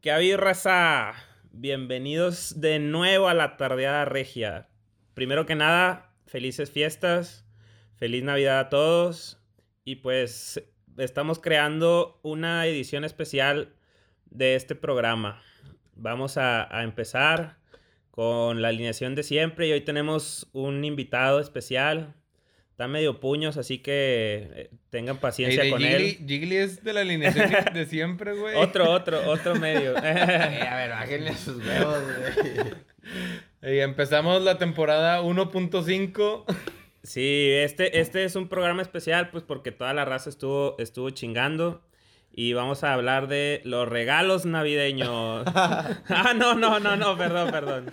¿Qué ha habido, raza? Bienvenidos de nuevo a la tardeada regia. Primero que nada, felices fiestas, feliz Navidad a todos. Y pues estamos creando una edición especial de este programa. Vamos a empezar con la alineación de siempre y hoy tenemos un invitado especial. Está medio puños, así que eh, tengan paciencia con él. Jiggly es de la alineación de siempre, güey. Otro, otro, otro medio. A ver, bájenle sus huevos, güey. Y empezamos la temporada 1.5. Sí, este, este es un programa especial, pues porque toda la raza estuvo, estuvo chingando. Y vamos a hablar de los regalos navideños. ah, no, no, no, no, perdón, perdón.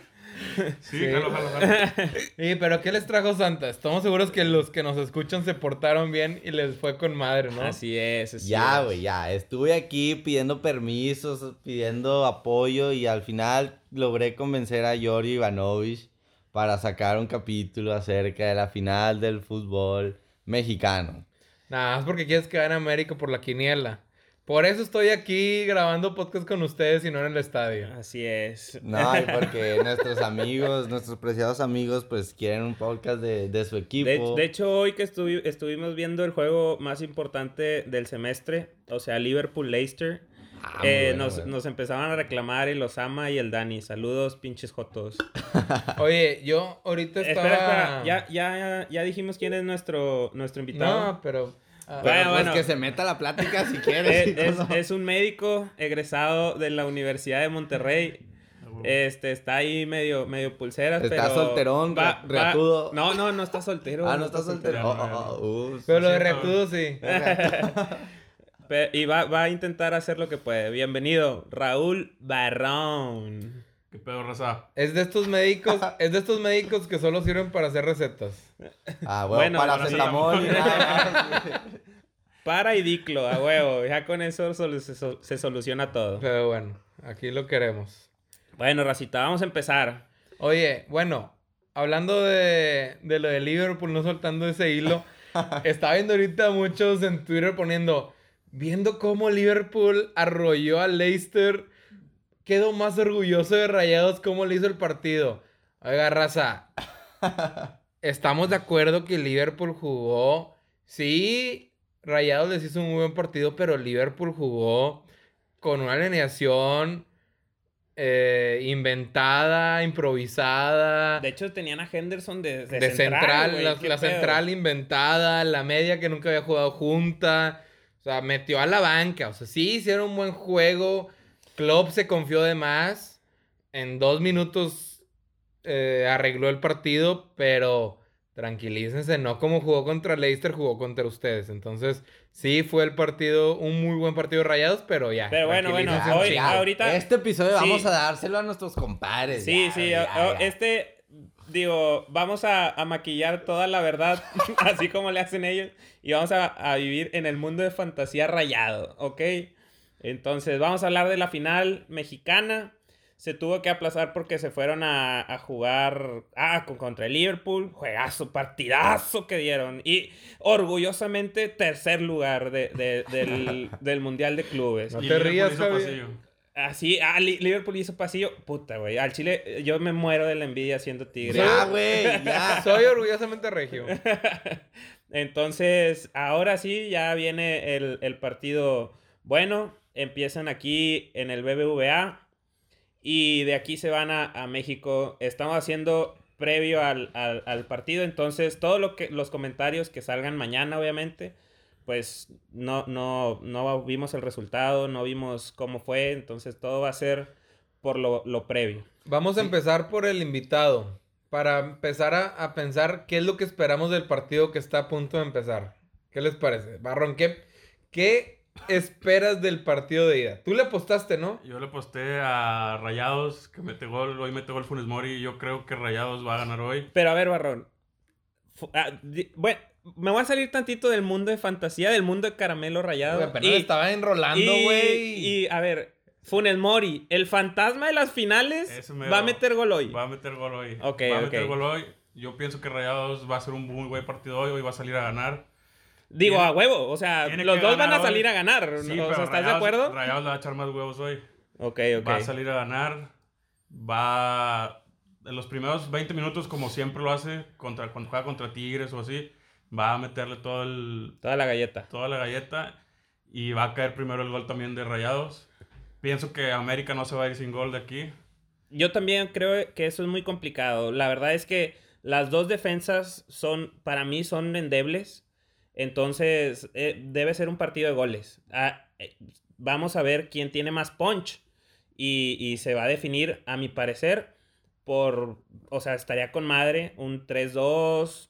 Sí, Sí. jalo, jalo, jalo. Sí, pero ¿qué les trajo Santa? Estamos seguros que los que nos escuchan se portaron bien y les fue con madre, ¿no? Así es. así Ya, es. güey, ya. Estuve aquí pidiendo permisos, pidiendo apoyo y al final logré convencer a Yori Ivanovich para sacar un capítulo acerca de la final del fútbol mexicano. Nada más porque quieres que gane América por la quiniela. Por eso estoy aquí grabando podcast con ustedes y no en el estadio. Así es. No, y porque nuestros amigos, nuestros preciados amigos, pues quieren un podcast de, de su equipo. De, de hecho, hoy que estuvi- estuvimos viendo el juego más importante del semestre, o sea, Liverpool-Leicester, Ah, eh, bueno, nos, bueno. nos empezaban a reclamar y los ama y el Dani. Saludos, pinches jotos. Oye, yo ahorita estaba... Espera, espera. ¿Ya, ya, ya dijimos quién es nuestro, nuestro invitado. No, pero... ah, Pero, Bueno, pues, bueno. que se meta la plática si Es, quieres. es- es un médico egresado de la Universidad de Monterrey. Este, está ahí medio, medio pulseras, Está pero... solterón, va- re- va- reatudo. No, no, no está soltero. ah, no está soltero. soltero. Oh, oh, oh, uh, pero lo de. Reatudo sí. Y va, va a intentar hacer lo que puede. Bienvenido, Raúl Barrón. ¿Qué pedo, raza? Es de estos médicos, es de estos médicos que solo sirven para hacer recetas. Ah, bueno, Bueno, para ahora sí. paracetamol y nada más. Para y diclo, a huevo. Ya con eso se, sol- se soluciona todo. Pero bueno, aquí lo queremos. Bueno, Racita, vamos a empezar. Oye, bueno, hablando de, de lo de Liverpool, no soltando ese hilo, estaba viendo ahorita muchos en Twitter poniendo, viendo cómo Liverpool arrolló a Leicester, quedo más orgulloso de Rayados cómo le hizo el partido. Oiga, raza, estamos de acuerdo que Liverpool jugó, sí, Rayados les hizo un muy buen partido, pero Liverpool jugó con una alineación eh, inventada, improvisada. De hecho, tenían a Henderson de, de, De, central, la, central inventada, la media que nunca había jugado junta. O sea, metió a la banca. O sea, sí hicieron un buen juego. Klopp se confió de más. En dos minutos eh, arregló el partido, pero tranquilícense, no como jugó contra Leicester, jugó contra ustedes. Entonces, sí fue el partido, un muy buen partido de rayados, pero ya. Pero bueno, bueno, hoy- Ya, ahorita- Este episodio Sí. vamos a dárselo a nuestros compadres. Sí, ya, sí, ya. este, digo, vamos a, a maquillar toda la verdad, así como le hacen ellos, y vamos a, a vivir en el mundo de fantasía rayado, ¿ok? Entonces, vamos a hablar de la final mexicana. Se tuvo que aplazar porque se fueron a, a jugar ah, con, contra el Liverpool. Juegazo, partidazo que dieron. Y orgullosamente tercer lugar de- de- del, del Mundial de Clubes. No te Liverpool rías, hizo Javi. pasillo. Así, ah, Li- Liverpool hizo pasillo. Puta, güey. Al Chile, eh, yo me muero de la envidia siendo tigre. Ya, güey, ya. Soy orgullosamente regio. Entonces, ahora sí, ya viene el, el partido bueno. Empiezan aquí en el BBVA. Y de aquí se van a, a México. Estamos haciendo previo al, al- al partido. Entonces, todos lo que, los comentarios que salgan mañana, obviamente. Pues no, no, no vimos el resultado, no vimos cómo fue. Entonces, todo va a ser por lo, lo previo. Vamos a empezar por el invitado. Para empezar a, a pensar qué es lo que esperamos del partido que está a punto de empezar. ¿Qué les parece? Barrón, ¿qué, qué esperas del partido de ida? Tú le apostaste, ¿no? Yo le posté a Rayados que mete gol. Hoy mete gol Funes Mori. y Yo creo que Rayados va a ganar hoy. Pero a ver, Barrón. Ah, di- bueno, me voy a salir tantito del mundo de fantasía, del mundo de caramelo rayado. Apenas le estaba enrolando, y- güey. Y, a ver, Funes Mori, el fantasma de las finales, va a meter gol hoy. Va a meter gol hoy. Ok, va a meter gol hoy. Yo pienso que Rayados va a ser un muy buen partido hoy. Hoy va a salir a ganar. Digo, Tiene- a huevo, o sea, los dos van a salir hoy. a ganar. Sí, ¿no? o sea, ¿estás de Rayados- acuerdo? Rayados le va a echar más huevos hoy. Ok, ok. Va a salir a ganar. Va. En los primeros 20 minutos, como siempre lo hace, contra, cuando juega contra Tigres o así, va a meterle todo el, Toda la galleta. toda la galleta y va a caer primero el gol también de Rayados. Pienso que América no se va a ir sin gol de aquí. Yo también creo que eso es muy complicado. La verdad es que las dos defensas son, para mí, son endebles. Entonces, eh, debe ser un partido de goles. Ah, eh, vamos a ver quién tiene más punch. Y, y se va a definir, a mi parecer, por, o sea, estaría con madre un 3-2,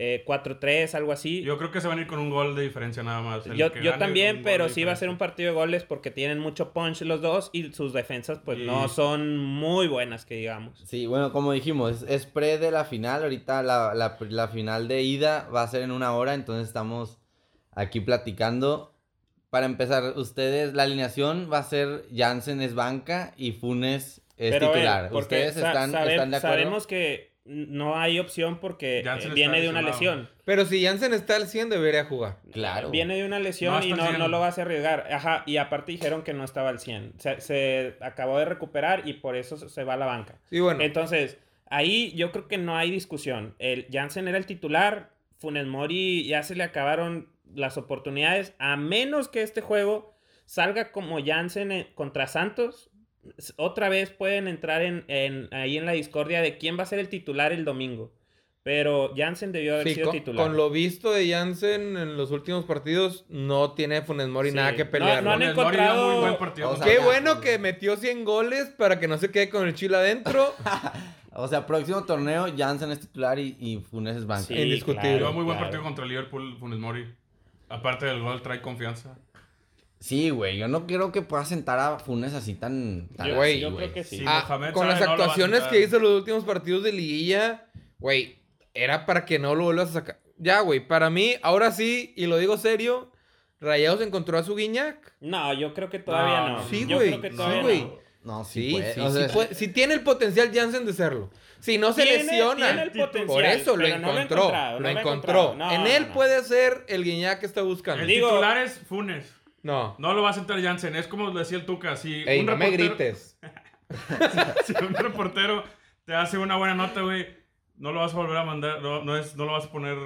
eh, 4-3, algo así. Yo creo que se van a ir con un gol de diferencia nada más. El Yo, que yo también, pero sí va a ser un partido de goles porque tienen mucho punch los dos y sus defensas pues Y- no son muy buenas, que digamos. Sí, bueno, como dijimos, es, es pre de la final. Ahorita la, la- la final de ida va a ser en una hora, entonces estamos aquí platicando. Para empezar, ustedes, la alineación va a ser Jansen es banca y Funes es Pero, titular. ¿Ustedes están, sabe- están de acuerdo? Sabemos que no hay opción porque eh, viene de una lesión. Pero si Jansen está al 100, debería jugar. Claro. Viene de una lesión No y no, al 100. no lo vas a arriesgar. Ajá, y aparte dijeron que no estaba al 100. Se, se acabó de recuperar y por eso se- se va a la banca. Sí, bueno. Entonces, ahí yo creo que no hay discusión. El Jansen era el titular, Funes Mori ya se le acabaron las oportunidades, a menos que este juego salga como Jansen eh, contra Santos. Otra vez pueden entrar en, en- ahí en la discordia de quién va a ser el titular el domingo. Pero Jansen debió haber Sí, sido con, titular. con lo visto de Jansen en los últimos partidos, no tiene Funes Mori Sí. nada que No- pelear. no han Funes Mori dio encontrado- muy buen partido. O sea, Qué ya, bueno que metió 100 goles para que no se quede con el chile adentro. O sea, próximo torneo, Jansen es titular y, y Funes es banca. Sí, Indiscutible. Dio muy buen claro. partido contra Liverpool, Funes Mori. Aparte del gol, trae confianza. Sí, güey, yo no quiero que pueda sentar a Funes así tan... tan Yo- Güey, yo creo que sí. Sí, Ah, con las no actuaciones que hizo en los últimos partidos de liguilla, güey, era para que no lo vuelvas a sacar. Ya, güey, para mí, ahora sí, y lo digo serio, Rayados encontró a su Guiñac. No, yo creo que todavía No, no. sí, yo güey, creo que sí, güey. no. No, sí, Sí, puede, sí, o sí, sea, puede- sí tiene el potencial Jansen de serlo. Si no se Tiene- lesiona. tiene el potencial, Por eso lo encontró. lo no lo ha encontró. en él no. puede ser el Guiñac que está buscando. El titular es Funes. No. No lo va a sentar Jansen. Es como decía el Tuca. Si Ey, un no me reportero- grites. si un reportero te hace una buena nota, güey, no lo vas a volver a mandar, no, no, es, no lo vas a poner...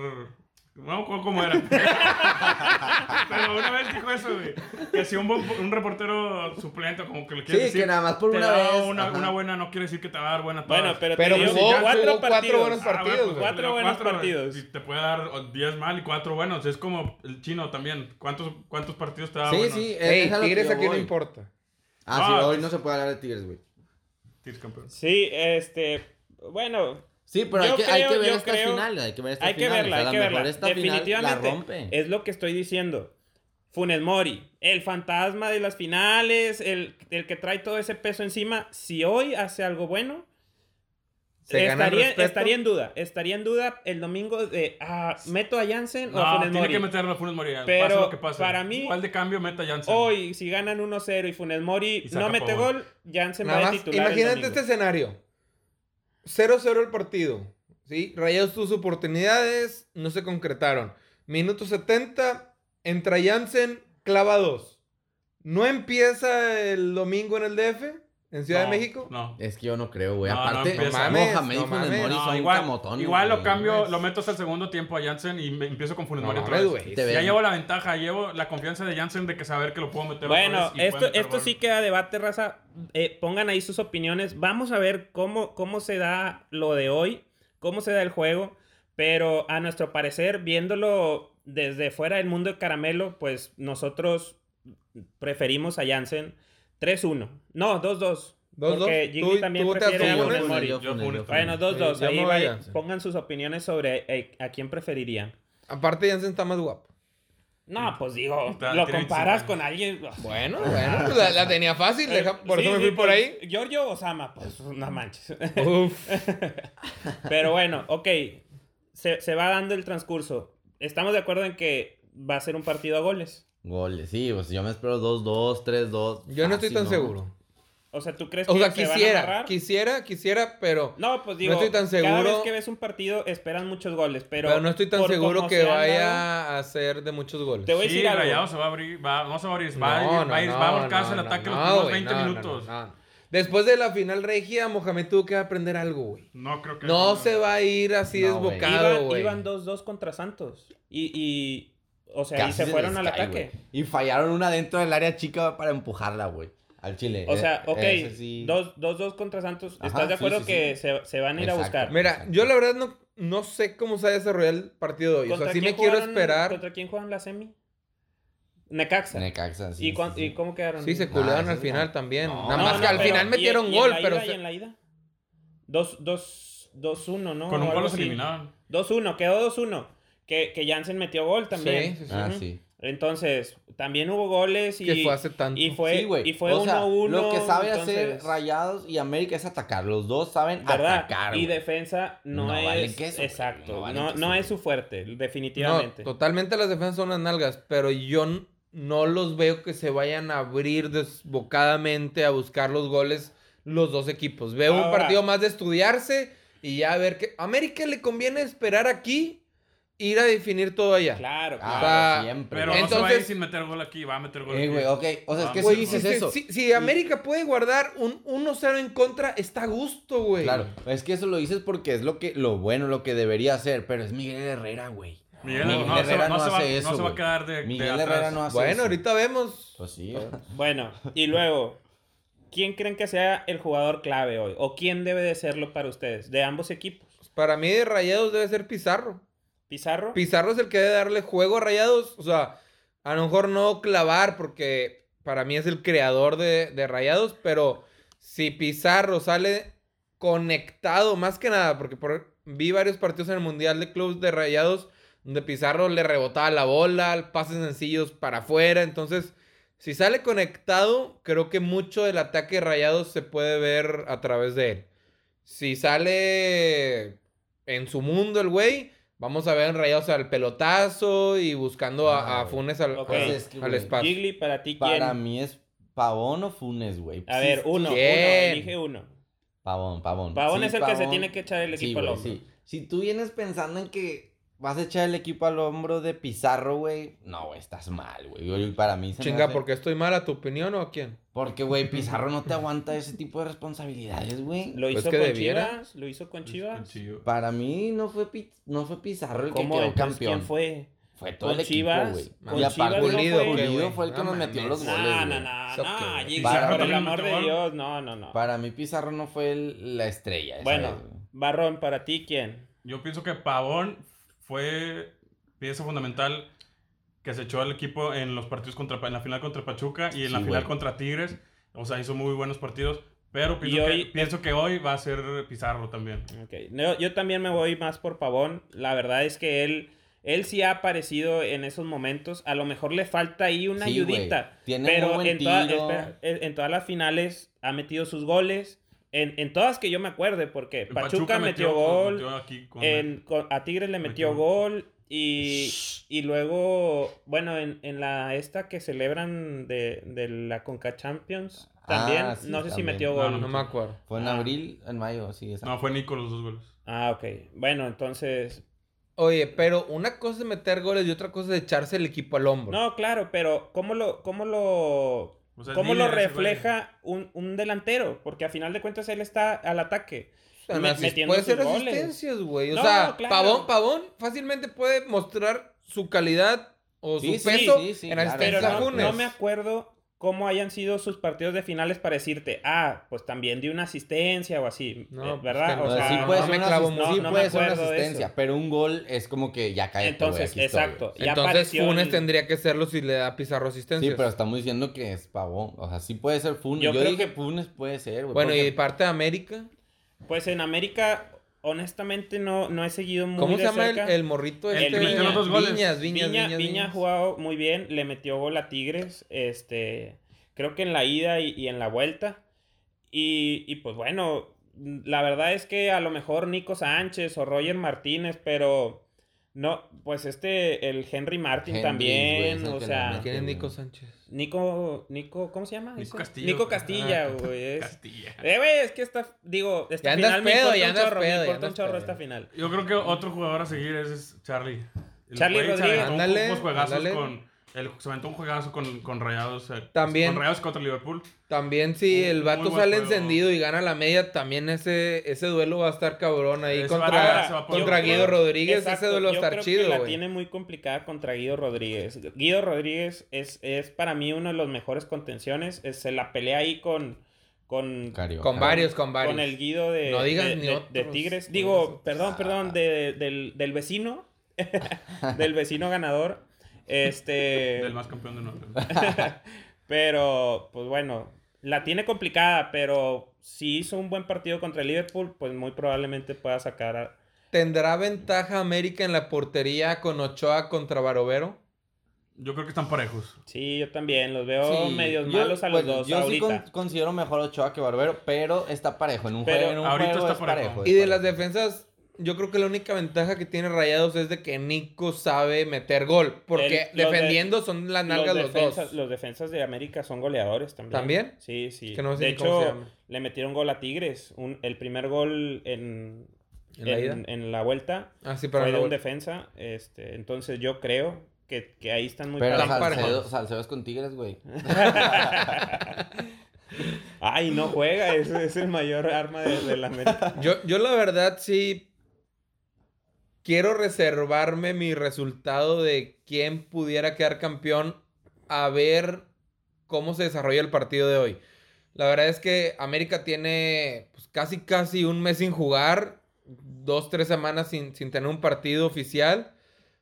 No, ¿cómo cómo era? Pero una vez dijo eso, güey. Que si un, buen- un reportero suplente, como que le quiere Sí, decir... que nada más por una vez, Una, buena no quiere decir que te va a dar buena todas. Bueno, pero, Pero te jugó- cuatro cuatro partidos. buenos Ah, güey, partidos, pues, güey. Cuatro pero buenos cuatro, partidos. Y te puede dar 10 mal y 4 buenos. Es como el chino también. ¿Cuántos, cuántos partidos te da Sí, buenos? sí, es, Ey, es a lo que Tigres aquí no importa. Ah, sí, Ah, hoy no se puede hablar de Tigres, güey. Tigres campeón. Sí, este, bueno, Sí, pero hay que, hay creo- que ver yo estas creo- finales, hay que ver estas hay que finales. verla, a hay lo que verla. esta final la Definitivamente rompe. es lo que estoy diciendo. Funes Mori, el fantasma de las finales, el, el que trae todo ese peso encima, si hoy hace algo bueno, Se el estaría, estaría en duda. Estaría en duda el domingo de, ah, ¿meto a Jansen o a No, Funes tiene Mori? que meterlo a Funes Mori. Pero pase lo que pase. para mí- Igual de cambio, meta a Jansen. Hoy, si ganan 1-0 y Funes Mori Y no mete gol, Jansen va Nada más, titular el imagínate domingo. este escenario. 0-0 el partido. ¿sí? Rayados tus oportunidades, no se concretaron. Minuto 70, entra Jansen, clava 2. ¿No empieza el domingo en el DF? ¿En Ciudad No, de México? No. Es que yo no creo, güey. No, Aparte, no No mames, Mohamed y no mames. Mori No, son igual, lo cambio, lo meto hasta el segundo tiempo a Jansen y me empiezo con Funes No Mori otra vez. güey. Ya ven. llevo la ventaja, llevo la confianza de Jansen de que saber que lo puedo meter otra Bueno, vez y puede esto, meter esto sí queda debate, raza. Eh, pongan ahí sus opiniones. Vamos a ver cómo, cómo se da lo de hoy, cómo se da el juego. Pero a nuestro parecer, viéndolo desde fuera del mundo de caramelo, pues nosotros preferimos a Jansen 3-1. No, 2-2. 2-2. Porque ¿Tú- Gigli también tú prefiere a asumes? Funes Mori. Yo Yo Funes, Funes. yo Bueno, Funes. 2-2. Sí, Ahí a vaya, pongan sus opiniones sobre eh, a quién preferirían. Aparte, Jansen está más guapo. No, pues digo, Está- lo comparas 25 con alguien. Bueno, bueno, pues la, la tenía fácil, deja- por Sí, eso me sí, fui por pues, ahí. Giorgio Osama, pues no manches. Uf. Pero bueno, ok. Se, se va dando el transcurso. Estamos de acuerdo en que va a ser un partido a goles. Goles, sí, pues yo me espero 2-2, 3-2. Yo no estoy tan seguro. O sea, ¿tú crees que O sea, se van a quisiera, amarrar? quisiera, quisiera, pero... No, pues digo, estoy tan cada vez seguro- que ves un partido esperan muchos goles, pero... Pero, no estoy tan seguro que vaya dado- a ser de muchos goles. Te voy a Sí, decir algo. Rayados se va a abrir, va, no se va a abrir, No, va, a ir- no, va, a ir- no, va a volcarse no, el ataque no, los primeros güey, 20 no, no, minutos. no, no. Después de la final regia, Mohamed tuvo que aprender algo, güey. No creo que... No se va a ir así No, güey. desbocado, Iban, güey. iban 2-2 contra Santos. Y, y o sea, y se fueron al cae, ataque. Y fallaron una dentro del área chica para empujarla, güey. Al Chile. O sea, ok, ese sí. 2-2 contra Santos. Ajá, ¿Estás de acuerdo sí, que sí. Se, se van a ir a buscar? Mira, yo la verdad no, no sé cómo se va a desarrollar el partido hoy. O sea, ¿Contra sí quién me quiero jugaron- esperar. ¿Contra quién juegan la semi? Necaxa. Necaxa, sí, ¿Y, cuán- sí, sí. ¿Y cómo quedaron? Sí, se Ah, culearon eso al final también. No, Nada no, más no, que al final ¿y- metieron y en gol, la pero... ida, se- ¿Y en la ida? 2-1, ¿no? Con un gol los eliminaron. 2-1, quedó 2-1. Que, que Jansen metió gol también. Sí, sí, sí. Ah, sí. Entonces, también hubo goles y... Que fue hace tanto. Y fue, Sí, güey. y fue O sea, 1-1. Lo que sabe hacer entonces, Rayados y América es atacar. Los dos saben ¿Verdad? atacar. y defensa no, No es... valen queso, exacto. no es su fuerte, definitivamente. No, totalmente las defensas son las nalgas, pero yo no los veo que se vayan a abrir desbocadamente a buscar los goles los dos equipos. Veo un partido más de estudiarse y ya ver que América le conviene esperar aquí, ir a definir todo allá. Claro, Ah, claro. sea, siempre. Pero güey. no se va a ir Entonces- sin meter gol aquí, va a meter gol Eh, aquí. güey, ok. O sea, es que Ah, si dices eso. si- si América puede guardar un 1-0 en contra, está a gusto, güey. Claro, es que eso lo dices porque es lo que lo bueno, lo que debería hacer, pero es Miguel Herrera, güey. Miguel, no, Herrera no no se va, hace no eso, se va a quedar de, de Miguel atrás. Herrera no hace Bueno, eso. ahorita vemos. Pues sí. Bueno, y luego, ¿quién creen que sea el jugador clave hoy? ¿O quién debe de serlo para ustedes? De ambos equipos. Para mí de Rayados debe ser Pizarro. ¿Pizarro? Pizarro es el que debe darle juego a Rayados. O sea, a lo mejor no clavar porque para mí es el creador de, Rayados, pero si Pizarro sale conectado, más que nada, porque por- vi varios partidos en el Mundial de Clubes de Rayados donde Pizarro le rebotaba la bola, pases sencillos para afuera, entonces... Si sale conectado, creo que mucho del ataque de Rayados se puede ver a través de él. Si sale en su mundo el güey, vamos a ver en Rayados al pelotazo y buscando a, a Ah, Funes al, Ok. al- Pues es que, al espacio. Gigli, para ti, ¿quién? Para mí es Pavón o Funes, güey. A ver, uno, uno, ¿Quién? elige uno. Pavón, Pavón. Pavón Sí, es el que se tiene que echar el Sí, equipo al hombro. sí. Si tú vienes pensando en que vas a echar el equipo al hombro de Pizarro, güey, no, güey, estás mal, güey. Güey, Para mí se Chinga, hace- ¿porque estoy mal a tu opinión o a quién? Porque, güey, Pizarro no te aguanta ese tipo de responsabilidades, güey. Lo Pues hizo con debiera. Chivas, lo hizo con Chivas. Para mí no fue, Pi- no fue Pizarro el que quedó campeón. ¿Quién fue? Fue todo ¿Con el equipo, Chivas? güey. ¿Con Y aparte, Chivas no Pulido, fue? Pulido güey? fue el que No nos metió los goles, No, no, güey. no, no, Para por el mí- amor de Dios, no, no, no. Para mí Pizarro no fue el- la estrella. Bueno, güey. Barrón, para ti, ¿quién? Yo pienso que Pavón fue pieza fundamental que se echó al equipo en los partidos contra en la final contra Pachuca y en la final güey. contra Tigres. O sea, hizo muy buenos partidos. Pero pienso, que, hoy- pienso que hoy va a ser Pizarro también. Ok, no, yo también me voy más por Pavón. La verdad es que él, él sí ha aparecido en esos momentos. A lo mejor le falta ahí una Sí, ayudita. Tiene pero buen en, toda- tiro. espera, en, en todas las finales ha metido sus goles. En, en todas que yo me acuerde, porque En Pachuca, metió, gol. metió aquí con- en- con- a Tigres le metió Metió. gol. Y, y luego, bueno, en, en la esta que celebran de, de la Conca Champions, también, Ah, sí, no sé si también. metió No, gol. No me acuerdo. Fue en Ah. abril, en mayo, sí. esa. No, fue Nico los dos goles. Ah, ok. Bueno, entonces, Oye, pero una cosa es meter goles y otra cosa es echarse el equipo al hombro. No, claro, pero ¿cómo lo, cómo lo, O sea, cómo lo refleja un, un delantero? Porque a final de cuentas él está al ataque. O sea, me- metiendo puede ser goles. asistencias, güey. O No, sea, claro. Pavón, Pavón fácilmente puede mostrar su calidad o su Sí, peso sí, sí, en claro. asistencia Pero a no, no me acuerdo cómo hayan sido sus partidos de finales para decirte, ah, pues también dio una asistencia o así, No, eh, pues ¿verdad? no. O sea, sí puede me ser una, clavo asist- mucho. sí No, no puede me ser una acuerdo de asistencia, eso. pero un gol es como que ya güey, Entonces, aquí estoy, exacto. ya Entonces Funes en- tendría que serlo si le da Pizarro asistencia. Sí, pero estamos diciendo que es pavón. O sea, sí puede ser Funes. Yo Yo, creo dije que- Funes puede ser, güey. Bueno, porque- y parte de América. Pues en América, honestamente, no, no he seguido muy ¿Cómo se llama el, cerca. el morrito El este? que metió los dos goles. Viñas, Viñas, Viña, Viñas, Viña ha jugado muy bien, le metió gol a Tigres, este, creo que en la ida y, y en la vuelta. Y, y, pues bueno, la verdad es que a lo mejor Nico Sánchez o Roger Martínez, pero No, pues este, el Henry Martin Henry, también, güey, o sea, ¿Quién es Nico. Sánchez? Nico, Nico, ¿cómo se llama? Nico? Castillo. Nico Ah, Castilla, güey. es- Castilla. Eh, güey, es que está, digo, esta final me pedo, importa ya un andas chorro, pedo, me ya importa un chorro pedo. esta final. Yo creo que otro jugador a seguir es, es Charlie. El Charlie Rodríguez. Ándale, ándale. con... El, se aventó un juegazo con, con Rayados. eh, También- Con Rayados contra Liverpool. También si el vato sale juego. encendido y gana la media, también ese, ese duelo va a estar cabrón ahí contra, va contra Guido creo- Rodríguez. Exacto, ese duelo va a estar creo chido, que la tiene muy complicada contra Guido Rodríguez. Guido Rodríguez es, es para mí uno de los mejores contenciones. Es- se la pelea ahí con, con. Con varios, con varios. con el Guido de, No digas de, ni de- otros, de Tigres. Digo, perdón, perdón, de- del, del vecino. del vecino ganador. Este. Del más campeón de norte. pero, pues bueno, la tiene complicada, pero si hizo un buen partido contra el Liverpool, pues muy probablemente pueda sacar a... ¿Tendrá ventaja América en la portería con Ochoa contra Barovero? Yo creo que están parejos. Sí, yo también, los veo Sí, medios yo- malos a los bueno, dos Yo sí ahorita. con- considero mejor Ochoa que Barbero, pero está parejo. En un Pero juego, en un ahorita juego está es parejo. parejo. Y es de las defensas, yo creo que la única ventaja que tiene Rayados es de que Nico sabe meter gol. Porque El- los de- defendiendo son las nalgas los, defensas, dos. los defensas de América son goleadores también. ¿También? Sí, sí. Es que no sé de ni cómo se hecho, llama. le metieron gol a Tigres. Un- el primer gol en, ¿En la ida? en la vuelta Ah, sí, pero fue de un defensa. Este, entonces yo creo que, que ahí están muy Pero. Salcedo. Salcedo es con Tigres, güey. Ay, no juega, ese es el mayor arma de, de la América. Yo, yo la verdad sí quiero reservarme mi resultado de quién pudiera quedar campeón a ver cómo se desarrolla el partido de hoy. La verdad es que América tiene pues, casi casi un mes sin jugar, dos, tres semanas sin, sin tener un partido oficial.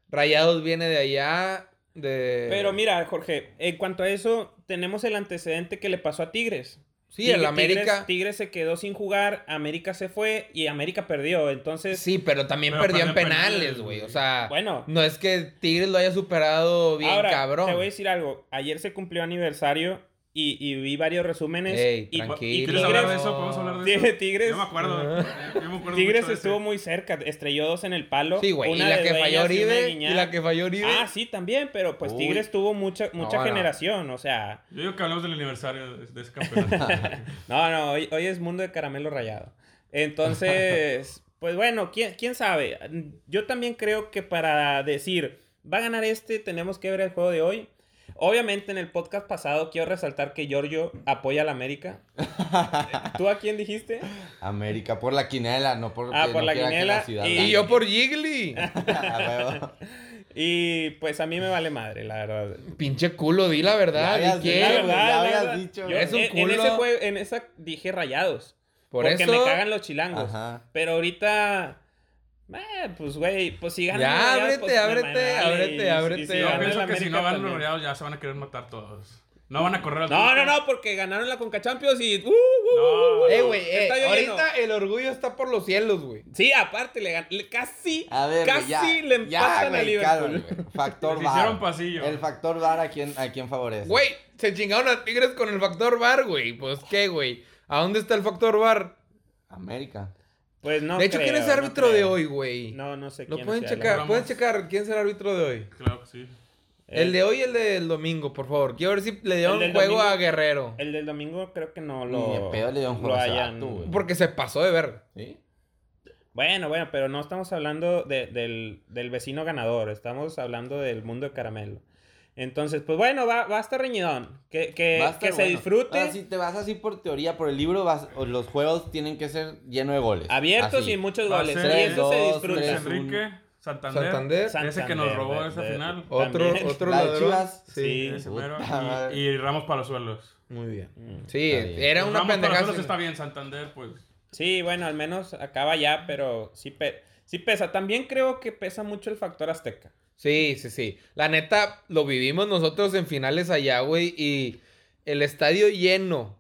Rayados viene de allá. De... Pero mira, Jorge, en cuanto a eso, tenemos el antecedente que le pasó a Tigres. Sí, Tigre- el América. Tigres, Tigres se quedó sin jugar, América se fue y América perdió. Entonces, Sí, pero también Pero perdió en penales, güey. O sea, bueno. no es que Tigres lo haya superado bien Ahora, cabrón. te voy a decir algo. Ayer se cumplió aniversario y, y vi varios resúmenes. Ey, y, tranquilo. y ¿Quieres Tigres, hablar de eso? ¿Podemos hablar de Tigres- eso? Tigres- Yo me acuerdo. Yo me acuerdo Tigres estuvo ese. muy cerca, estrelló dos en el palo. Sí, güey. Y una la de que falló y Oribe. Y la que falló Oribe. Ah, sí, también, pero pues Uy. Tigres tuvo mucha, mucha No, no. generación, o sea... Yo digo que hablamos del aniversario de, de ese campeonato. No, no, hoy, hoy es mundo de caramelo rayado. Entonces, pues bueno, ¿quién, quién sabe. Yo también creo que para decir, va a ganar este, tenemos que ver el juego de hoy. Obviamente en el podcast pasado quiero resaltar que Giorgio apoya a la América. ¿Tú a quién dijiste? América, por la quinela, no por, Ah, por la quinela, ciudad y- yo por huevo. Y pues a mí me vale madre, la verdad. Pinche culo, di la verdad. Ya ¿y La verdad, ya la habías verdad. dicho, Yo Es un en, ese juego, en esa dije rayados. Por porque eso. me cagan los chilangos. Ajá. Pero ahorita. Eh, pues, güey, pues si ganan. Ya, ábrete, pues, ábrete, ábrete, y- ábrete. si Yo pienso que si no ganan los. Rayados ya se van a querer matar todos. No van a correr al No, no, no, porque ganaron la Conca Champions y. uh, uh, uh, No. Eh, güey, eh, ahorita el orgullo está por los cielos, güey. Sí, aparte, le, gan- le- casi. A ver, güey, casi ya, le empatan a Liverpool. Factor Les VAR. hicieron pasillo. El factor VAR, ¿a quién, a quién favorece? Güey, se chingaron a Tigres con el factor VAR, güey. Pues qué, güey. ¿A dónde está el factor VAR? América. Pues no. de hecho, ¿quién es no árbitro de hoy, güey? No, no sé Lo quién pueden sea, checar, pueden checar quién será el árbitro de hoy. Claro que sí. El de hoy y el del domingo, por favor. Quiero ver si le dieron del juego domingo- a Guerrero. El del domingo creo que no Ni lo. de pedo le dio un juego a güey. Porque se pasó de ver. ¿Sí? Bueno, bueno, pero no estamos hablando de- del, del vecino ganador, estamos hablando del mundo de caramelo. Entonces, pues bueno, va, va a estar reñidón. Que, que, estar que se disfrute. Ahora, si te vas así por teoría, por el libro, vas, los juegos tienen que ser llenos de goles. Abiertos Así. y muchos Va a goles. ser y eso se disfruta. tres, Enrique, Santander. Santander. Ese que nos robó esa final. Otro, También. otro La ladrón. Chivas. Sí. Y, y Ramos Palazuelos. Muy bien. Mm. Sí, bien. era una Ramos pendejada. Palazuelos está bien, Santander, pues. Sí, bueno, al menos acaba ya, pero sí, pe- sí pesa. También creo que pesa mucho el factor azteca. Sí, sí, sí. La neta, lo vivimos nosotros en finales allá, güey. Y el estadio lleno.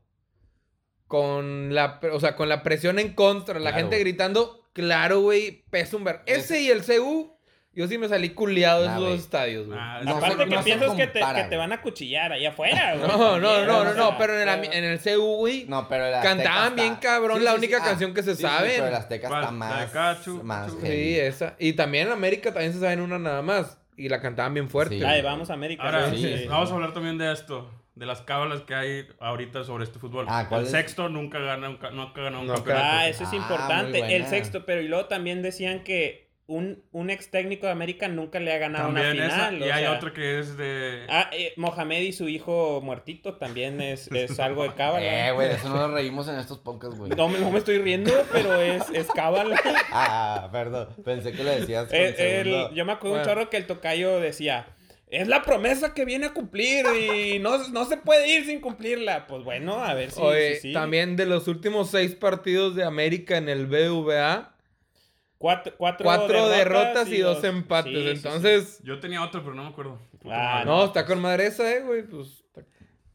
Con la, o sea, con la presión en contra, la Claro, gente güey. gritando. Claro, güey, pesa un ver. Ese y el CU Yo sí me salí culiado de esos estadios, güey. Ah, No Aparte se- que no piensas que, te, compara, que te van a cuchillar allá afuera, güey. No, no, no, no, no, pero en el, en el CU, güey. No, pero Cantaban está- bien cabrón la única ah, canción que se sí, sí, saben. pero el Azteca ¿Cuál? está más, Cachu. Sí, esa. Y también en América también se saben una nada más. Y la cantaban bien fuerte. Ay, vamos a América. Ahora, sí. vamos a hablar también de esto. De las cábalas que hay ahorita sobre este fútbol. Ah, ¿cuál el es? sexto nunca gana un, ca- nunca gana un No, campeonato. Ah, eso es Ah, importante. El sexto, pero y luego también decían que un, un ex técnico de América nunca le ha ganado También una esa. final. Y hay sea, otra que es de... Ah, eh, Mohamed y su hijo muertito también es, es algo de cábala. Eh, güey, de eso no nos reímos en estos podcasts, güey. No, me- no me estoy riendo, pero es, es cábala. Ah, perdón. Pensé que lo decías Eh, el- yo me acuerdo un Bueno. chorro que el tocayo decía, es la promesa que viene a cumplir y no, no se puede ir sin cumplirla. Pues bueno, a ver si Oye, si también de los últimos seis partidos de América en el BVA, Cuatro, cuatro, cuatro derrotas, y dos dos- empates. sí, sí, sí. Entonces, Yo tenía otro, pero no me acuerdo. Ah, no, está con madre esa, eh, güey. Pues,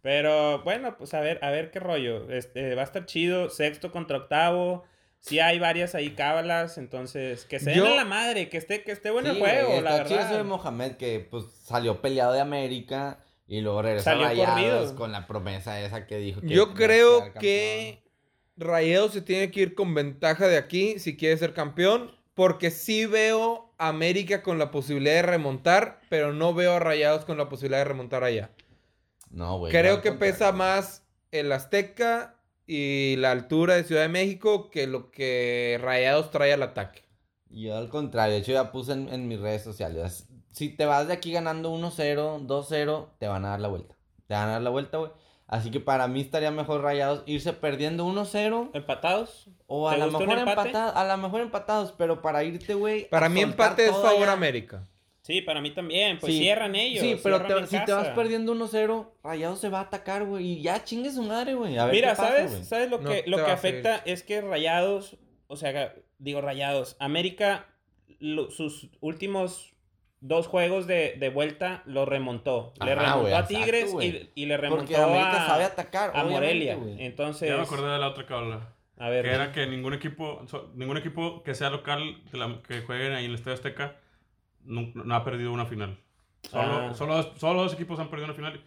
Pero bueno, pues a ver, a ver qué rollo. Este, va a estar chido. Sexto contra octavo. Sí hay varias ahí cábalas, entonces que se den Yo- a la madre, que esté, que esté bueno Sí, el juego, güey, la está chido eso de verdad. Mohamed que pues salió peleado de América y luego regresó a Salió Rayados corrido. con la promesa esa que dijo que yo creo que Rayados se tiene que ir con ventaja de aquí si quiere ser campeón. Porque sí veo a América con la posibilidad de remontar, pero no veo a Rayados con la posibilidad de remontar allá. No, güey. Creo que pesa más el Azteca y la altura de Ciudad de México que lo que Rayados trae al ataque. Yo al contrario, de hecho ya puse en, en mis redes sociales. Si te vas de aquí ganando 1-0, 2-0, te van a dar la vuelta. Te van a dar la vuelta, güey. Así que para mí estaría mejor rayados irse perdiendo 1-0 ¿Empatados? o a ¿Te lo mejor empatados, a lo mejor empatados, pero para irte, güey. Para mí empate es favor allá. América. Sí, para mí también. Pues Sí. cierran ellos. Sí, pero te- si te vas perdiendo 1-0, Rayados se va a atacar, güey. Y ya chingue su madre, güey. A ver Mira, qué pasa, ¿sabes? ¿Sabes lo No que, lo que afecta? Es que Rayados, o sea, digo Rayados, América, lo- sus últimos dos juegos de, de vuelta lo remontó. le Ajá, remontó a exacto, Tigres y, y le remontó Porque América a, sabe atacar, a Morelia. güey. Entonces, Ya me acordé de la otra cábala. a ver, Que era que ningún equipo, so- ningún equipo que sea local, de la- que jueguen ahí en el Estadio Azteca, no, no ha perdido una final. Solo, Ah. solo, dos, solo dos equipos han perdido una final.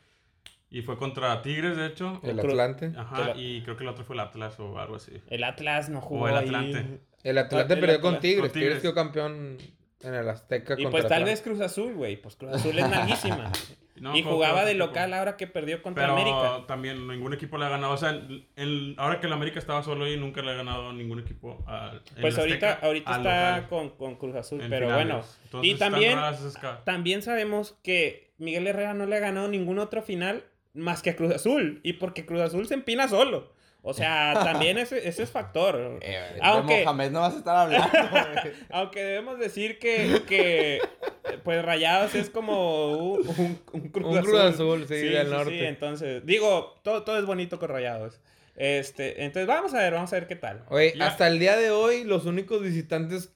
Y fue contra Tigres, de hecho. El Atlante. Ajá, y creo que el otro fue el Atlas o algo así. el Atlas no jugó O el ahí. Atlante. El Atlante El perdió con Tigres. con Tigres. Tigres quedó campeón en el Azteca Y pues tal vez Cruz Azul, güey. Pues Cruz Azul es malísima. No, y jugaba de local ahora que perdió contra Pero América. también ningún equipo le ha ganado. O sea, el- el- ahora que el América estaba solo ahí, nunca le ha ganado ningún equipo. a- en Pues ahorita, Azteca ahorita al está con, con Cruz Azul, en pero finales. bueno. Entonces, y también, también sabemos que Miguel Herrera no le ha ganado ningún otro final más que a Cruz Azul. Y porque Cruz Azul se empina solo. O sea, también ese, ese es factor. Eh, Aunque- De Mohamed no vas a estar hablando. Aunque debemos decir que, que pues Rayados es como un, un- un Cruz Un Azul. Cruz Azul, sí, del norte. entonces, digo, todo, todo es bonito con Rayados. Este, entonces vamos a ver, vamos a ver qué tal. Oye, Ya. hasta el día de hoy, los únicos visitantes,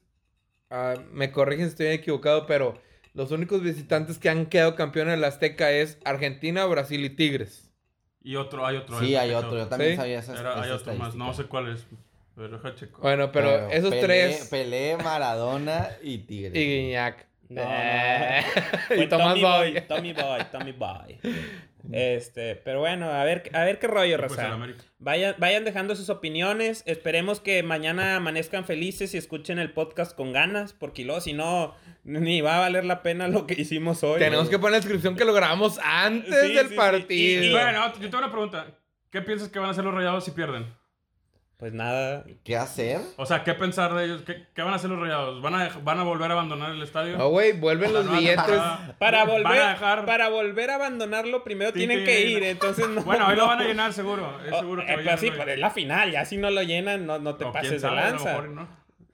ah, me corrigen si estoy equivocado, pero los únicos visitantes que han quedado campeones del Azteca es Argentina, Brasil y Tigres. Y otro, hay otro. Sí, hay otro. Yo también ¿Sí? sabía esas Era- hay otro más. No sé cuál es. Pero deja checo. Bueno, pero, esos Pelé- tres Pelé, Maradona y Tigres. y Guiñac. No, y Tomás Tommy Boy. Boy, Tommy Boy, Tommy Boy. Este, pero bueno, a ver, a ver qué rollo, pues. Vayan, vayan dejando sus opiniones. Esperemos que mañana amanezcan felices y escuchen el podcast con ganas, porque luego si no, ni va a valer la pena lo que hicimos hoy. Tenemos que poner la descripción que lo grabamos antes Sí, del sí, sí. partido. Y- y- Bueno, yo tengo una pregunta. ¿Qué piensas que van a hacer los rayados si pierden? Pues nada. ¿Qué hacer? O sea, ¿qué pensar de ellos? ¿Qué, qué van a hacer los rayados? ¿Van a, ¿Van a volver a abandonar el estadio? No, güey, vuelven los No, billetes. Para Van volver, a dejar- para volver a abandonarlo, primero Sí, tienen sí, que sí. ir. Entonces no. Bueno, hoy lo van a llenar seguro. Es Oh, seguro que eh, hoy pero sí, pero es la final. Ya si no lo llenan, no, no te O quién pases de sabe, a lo lanza. mejor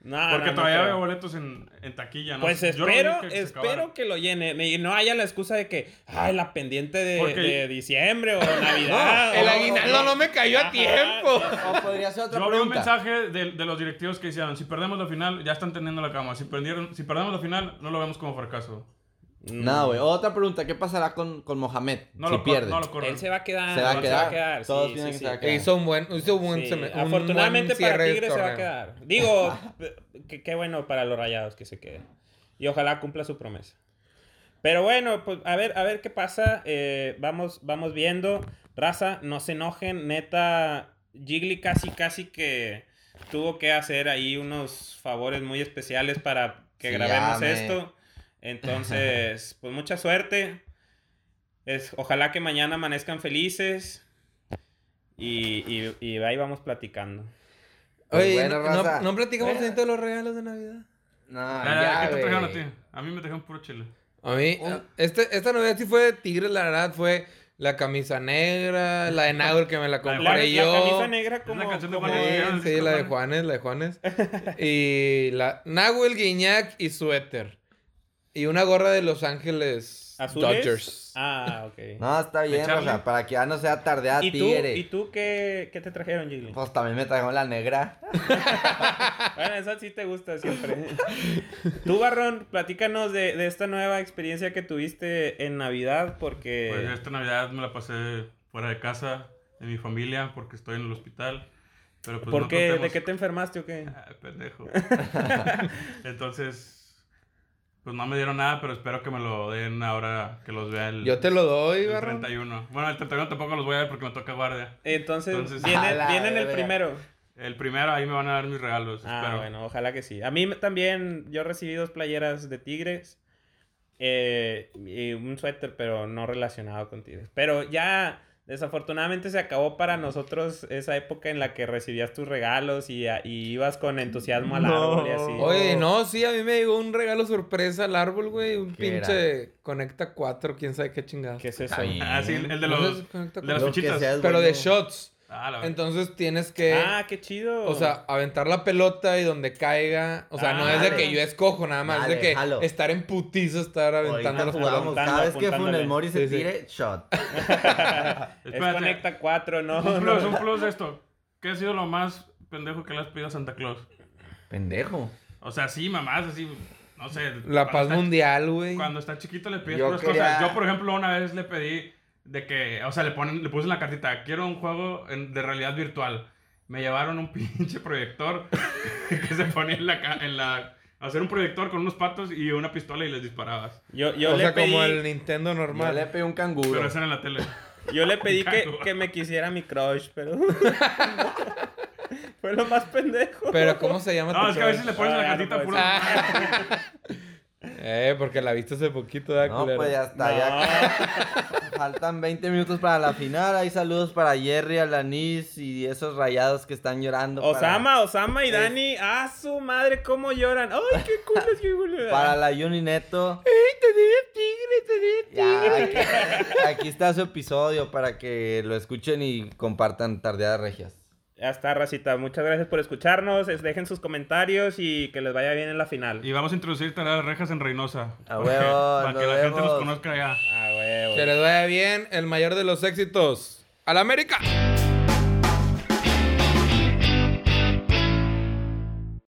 no. No, Porque no, no todavía veo boletos en, en taquilla, ¿no? Pues no espero, que espero que lo llenen. Y no haya la excusa de que, ay, la pendiente de, Porque- de diciembre o Navidad. El o- aguinaldo no me cayó a tiempo. O podría ser otra Yo vi un pregunta. mensaje de, de los directivos que decían, si perdemos la final, ya están teniendo la cama. Si, perdieron, si perdemos la final, no lo vemos como fracaso. No, güey. Otra pregunta. ¿Qué pasará con, con Mohamed No si lo, pierde? no lo. Él se va a quedar. Se va a quedar. Todos sí, tienen sí, que sí. se va a quedar. Hizo un buen, hizo un buen, Sí, seme- un Afortunadamente buen para Tigres se va a quedar. Digo, qué bueno para los rayados que se queden. Y ojalá cumpla su promesa. Pero bueno, pues a ver, a ver qué pasa. Eh, vamos, vamos viendo. Raza, no se enojen. Neta, Jiggly casi, casi que tuvo que hacer ahí unos favores muy especiales para que Sí, grabemos ya me- esto. Entonces, pues mucha suerte. Es, ojalá que mañana amanezcan felices. Y, y, y ahí vamos platicando. Pues Oye, bueno, no, no, platicamos ahorita de los regalos de Navidad. No, Ah, ya, ¿Qué te trajeron a ti? A mí me trajeron puro chile. A mí, este, esta Navidad sí fue de Tigres, la verdad, fue la camisa negra, la de Naur que me la La, compré la yo. camisa negra como... la canción de Juanes Sí, sí, la de Juanes. Juanes, la de Juanes. y la Nahuel Guiñac y suéter. Y una gorra de Los Ángeles ¿Azules? Dodgers. Ah, ok. No, está bien, o sea, para que ya no sea tardeada ¿Y tú, tigre. ¿Y tú qué, qué te trajeron, Jiggly? Pues también me trajeron la negra. Bueno, eso sí te gusta siempre. Tú, Barrón, platícanos de, de esta nueva experiencia que tuviste en Navidad, porque... Pues esta Navidad me la pasé fuera de casa, de mi familia, porque estoy en el hospital. Pero pues ¿Por no qué? ¿De qué te enfermaste o qué? Ay, pendejo. Entonces, pues no me dieron nada, pero espero que me lo den ahora que los vea el, Yo te lo doy, el Barrón. 31. Bueno, el 31 tampoco los voy a ver porque me toca guardia. Entonces, Entonces- viene, A la viene en el verga. primero. El primero, ahí me van a dar mis regalos. Ah, espero. bueno, ojalá que sí. A mí también, yo recibí dos playeras de Tigres eh, y un suéter, pero no relacionado con Tigres. Pero ya, desafortunadamente se acabó para nosotros esa época en la que recibías tus regalos y, y ibas con entusiasmo al No. árbol y así. Oye, no, sí, a mí me llegó un regalo sorpresa al árbol, güey. Un ¿Qué pinche Conecta 4, quién sabe qué chingada. ¿Qué es eso? Ah, sí, el de No los, el de las fichitas. Pero de shots. Ah, la. Entonces tienes que, Ah, qué chido. o sea, aventar la pelota y donde caiga. O sea, no es de que yo escojo nada más, es de que jalo. estar en putizo, estar aventando los apuntando, Cada vez que. Funes Mori se Sí, sí. tire, shot. es. Conecta 4, ¿no? Un plus, un plus de esto. ¿Qué ha sido lo más pendejo que le has pedido a Santa Claus? Pendejo. O sea, sí, mamás, así, no sé. La paz está- mundial, güey. Cuando está chiquito le pides puras quería- cosas. Yo, por ejemplo, una vez le pedí de que, o sea, le ponen, le puse en la cartita, quiero un juego en- de realidad virtual. Me llevaron un pinche proyector que se ponía en la, en la, hacer un proyector con unos patos y una pistola y les disparabas. Yo, yo o le sea, pedí, como el Nintendo Yo le normal. pegué un canguro. Pero eso era en la tele. yo le pedí que, que me quisiera mi crush, pero... Fue lo más pendejo. Pero, ¿cómo se llama No, tu es que a veces le crush? pones en la Ah, no cartita puro. Ah. Eh, porque la viste hace poquito, ¿verdad, No, culero? pues ya está. Ya faltan 20 minutos para la final. Hay saludos para Jerry, Alanis y esos rayados que están llorando. para- Osama, Osama y Dani, ¡ah, su madre! ¿Cómo lloran? ¡Ay, qué culo, qué culo! Para la Juni Neto. Ya, aquí, aquí está su episodio para que lo escuchen y compartan Tardeadas Regias. Ya está, racita. Muchas gracias por escucharnos. Es- Dejen sus comentarios y que les vaya bien en la final. Y vamos a introducir tareas rejas en Reynosa. A huevo, Para que la gente nos vemos. conozca allá. Ah, huevo. Que les vaya bien, el mayor de los éxitos. ¡A la América!